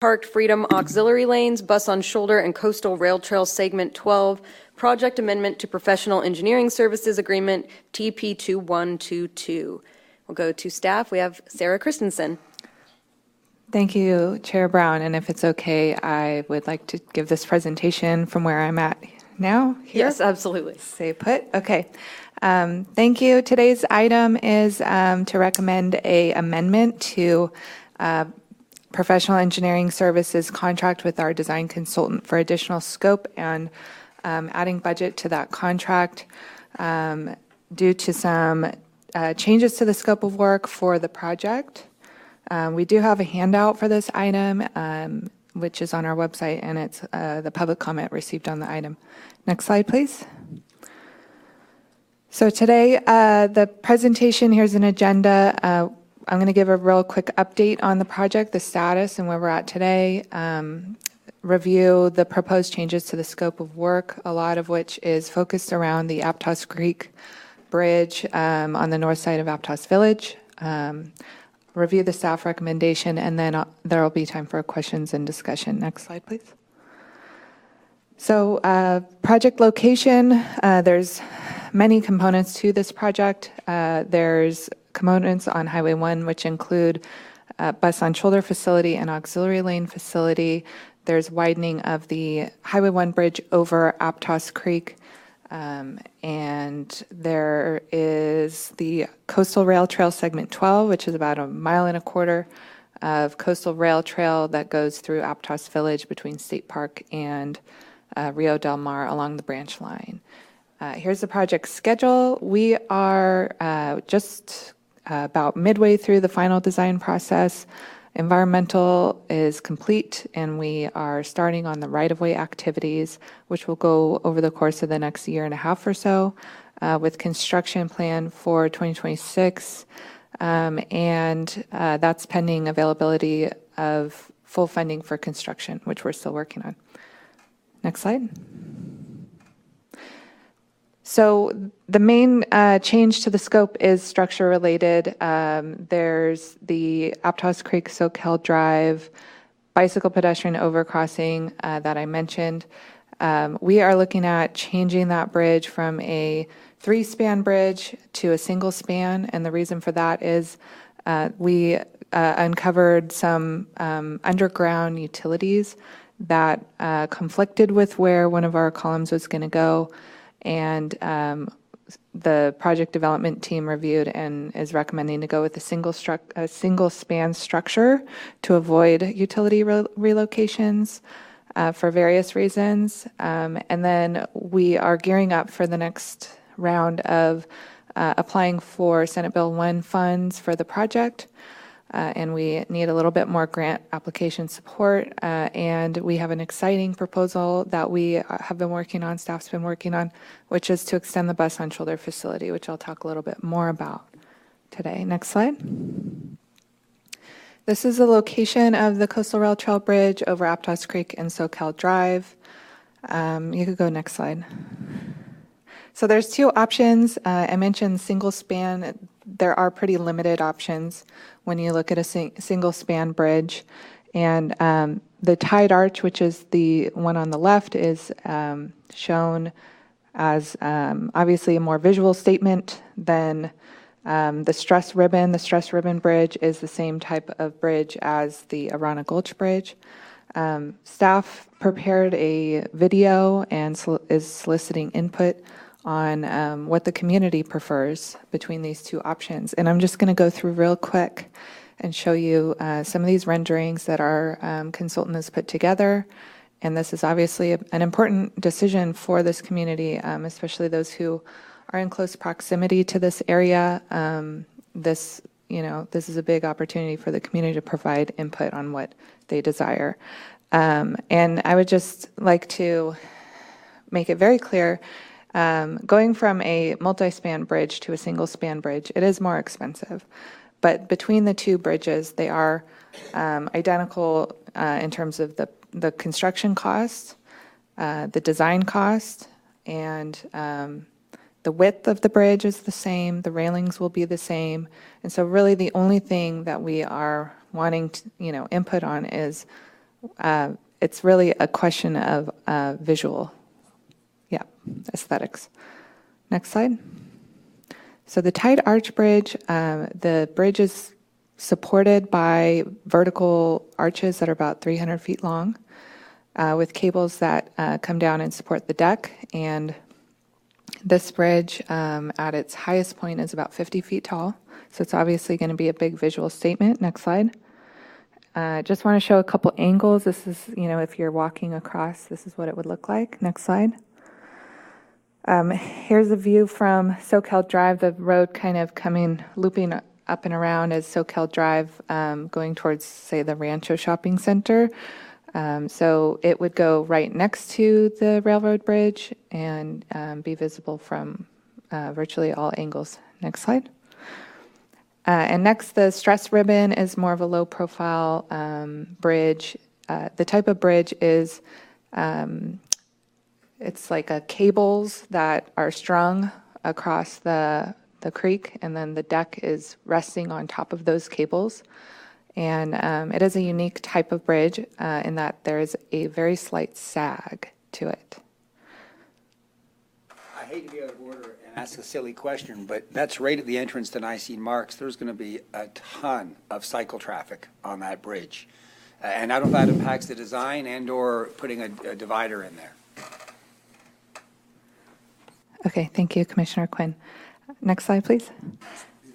Park Freedom Auxiliary Lanes, Bus on Shoulder, and Coastal Rail Trail Segment 12, Project Amendment to Professional Engineering Services Agreement, TP 2122. We'll go to staff. We have Sarah Christensen. Thank you, Chair Brown. And if it's okay, I would like to give this presentation from where I'm at now. Here? Yes, absolutely. Say put. Okay. Um, Thank you. Today's item is um, to recommend a amendment to uh, professional engineering services contract with our design consultant for additional scope and um, adding budget to that contract um, due to some uh, changes to the scope of work for the project. Um, We do have a handout for this item, um, which is on our website, and it's uh, the public comment received on the item. Next slide, please. So today, uh, the presentation, here's an agenda. Uh, I'm going to give a real quick update on the project, the status, and where we're at today. Um, Review the proposed changes to the scope of work, a lot of which is focused around the Aptos Creek Bridge um, on the north side of Aptos Village. Um, Review the staff recommendation, and then uh, there will be time for questions and discussion. Next slide, please. So, uh, project location, uh, there's many components to this project. Uh, There's components on Highway 1, which include uh, bus on shoulder facility and auxiliary lane facility. There's widening of the Highway 1 bridge over Aptos Creek. Um, And there is the Coastal Rail Trail Segment 12, which is about a mile and a quarter of coastal rail trail that goes through Aptos Village between State Park and uh, Rio Del Mar along the branch line. Uh, Here's the project schedule. We are uh, just about midway through the final design process. Environmental is complete, and we are starting on the right-of-way activities, which will go over the course of the next year and a half or so, uh, with construction plan for 2026. Um, And uh, that's pending availability of full funding for construction, which we're still working on. Next slide. So the main uh, change to the scope is structure related. Um, There's the Aptos Creek Soquel Drive bicycle pedestrian overcrossing uh, that I mentioned. Um, We are looking at changing that bridge from a three-span bridge to a single span, and the reason for that is uh, we uh, uncovered some um, underground utilities that uh, conflicted with where one of our columns was going to go. And um, the project development team reviewed and is recommending to go with a single a single span structure to avoid utility re- relocations uh, for various reasons. Um, and then we are gearing up for the next round of uh, applying for Senate Bill 1 funds for the project. Uh, and we need a little bit more grant application support. Uh, and we have an exciting proposal that we uh, have been working on, staff's been working on, which is to extend the bus on shoulder facility, which I'll talk a little bit more about today. Next slide. This is the location of the Coastal Rail Trail Bridge over Aptos Creek and Soquel Drive. Um, you could go next slide. So there's two options. Uh, I mentioned single span. There are pretty limited options when you look at a sing- single span bridge. And um, the tied arch, which is the one on the left, is um, shown as um, obviously a more visual statement than um, the stress ribbon. The stress ribbon bridge is the same type of bridge as the Arana Gulch Bridge. Um, staff prepared a video and sol- is soliciting input on um, what the community prefers between these two options. And I'm just going to go through real quick and show you uh, some of these renderings that our um, consultant has put together. And this is obviously a, an important decision for this community, um, especially those who are in close proximity to this area. Um, this, you know, this is a big opportunity for the community to provide input on what they desire. Um, and I would just like to make it very clear um, going from a multi-span bridge to a single-span bridge, it is more expensive. But between the two bridges, they are um, identical uh, in terms of the, the construction cost, uh, the design cost, and um, the width of the bridge is the same, the railings will be the same. And so really the only thing that we are wanting to, you know, input on is uh, it's really a question of uh, visual, aesthetics. Next slide. So the tied arch bridge, um, the bridge is supported by vertical arches that are about 300 feet long, uh, with cables that uh, come down and support the deck. And this bridge, um, at its highest point, is about 50 feet tall. So it's obviously going to be a big visual statement. Next slide. Uh, just want to show a couple angles. This is, you know, if you're walking across, this is what it would look like. Next slide. Um, here's a view from Soquel Drive, the road kind of coming, looping up and around as Soquel Drive, um, going towards, say, the Rancho Shopping Center. Um, so it would go right next to the railroad bridge and um, be visible from uh, virtually all angles. Next slide. Uh, and next, the stress ribbon is more of a low profile um, bridge. Uh, the type of bridge is um, it's like a cables that are strung across the the creek, and then the deck is resting on top of those cables. And um, it is a unique type of bridge uh, in that there is a very slight sag to it. I hate to be out of order and ask a silly question, but that's right at the entrance to Nisene Marks. There's going to be a ton of cycle traffic on that bridge. And I don't know if that impacts the design and/or putting a a divider in there. Okay, thank you, Commissioner Quinn. Next slide, please.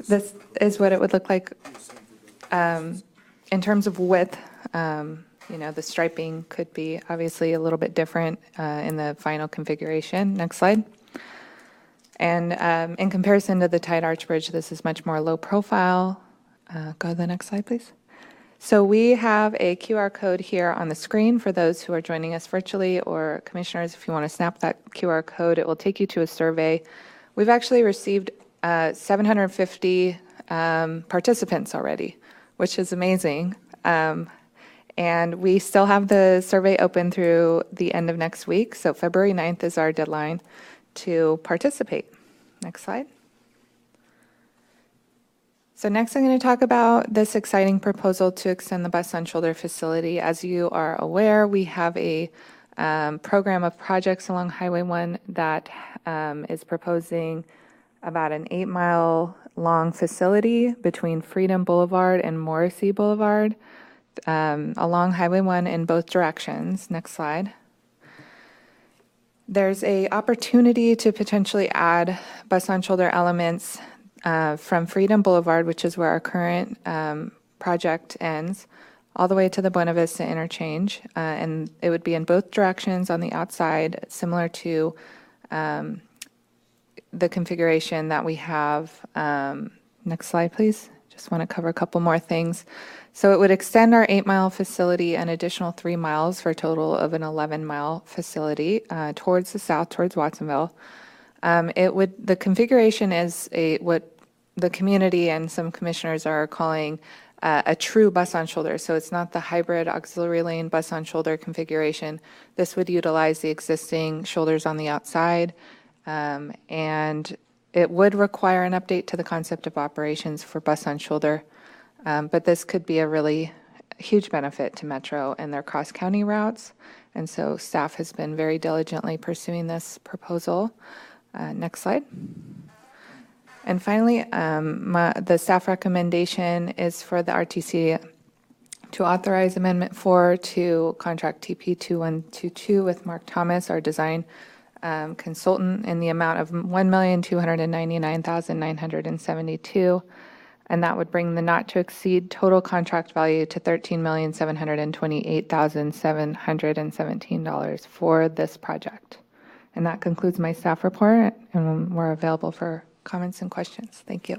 This is what it would look like um, in terms of width. um, You know, the striping could be obviously a little bit different uh, in the final configuration. Next slide. And um, in comparison to the tied arch bridge, this is much more low profile. Uh, Go to the next slide, please. So we have a QR code here on the screen for those who are joining us virtually, or commissioners, if you want to snap that QR code, it will take you to a survey. We've actually received uh, 750 um, participants already, which is amazing. Um, And we still have the survey open through the end of next week, so February 9th is our deadline to participate. Next slide. So next, I'm going to talk about this exciting proposal to extend the bus on shoulder facility. As you are aware, we have a um, program of projects along Highway 1 that um, is proposing about an eight-mile-long facility between Freedom Boulevard and Morrissey Boulevard um, along Highway 1 in both directions. Next slide. There's a opportunity to potentially add bus on shoulder elements uh, from Freedom Boulevard, which is where our current um, project ends, all the way to the Buena Vista interchange, uh, and it would be in both directions on the outside, similar to um, the configuration that we have. Um, next slide, please. Just want to cover a couple more things. So it would extend our eight mile facility an additional three miles for a total of an 11 mile facility uh, towards the south, towards Watsonville. Um, it would the configuration is a what the community and some commissioners are calling uh, a true bus on shoulder. So it's not the hybrid auxiliary lane bus on shoulder configuration. This would utilize the existing shoulders on the outside, um, and it would require an update to the concept of operations for bus on shoulder. Um, but this could be a really huge benefit to Metro and their cross county routes. And so staff has been very diligently pursuing this proposal. Uh, next slide. And finally, um, my, the staff recommendation is for the RTC to authorize Amendment 4 to contract TP 2122 with Mark Thomas, our design um, consultant, in the amount of 1,299,972. And that would bring the not to exceed total contract value to $13,728,717 for this project. And that concludes my staff report, and we're available for comments and questions. Thank you.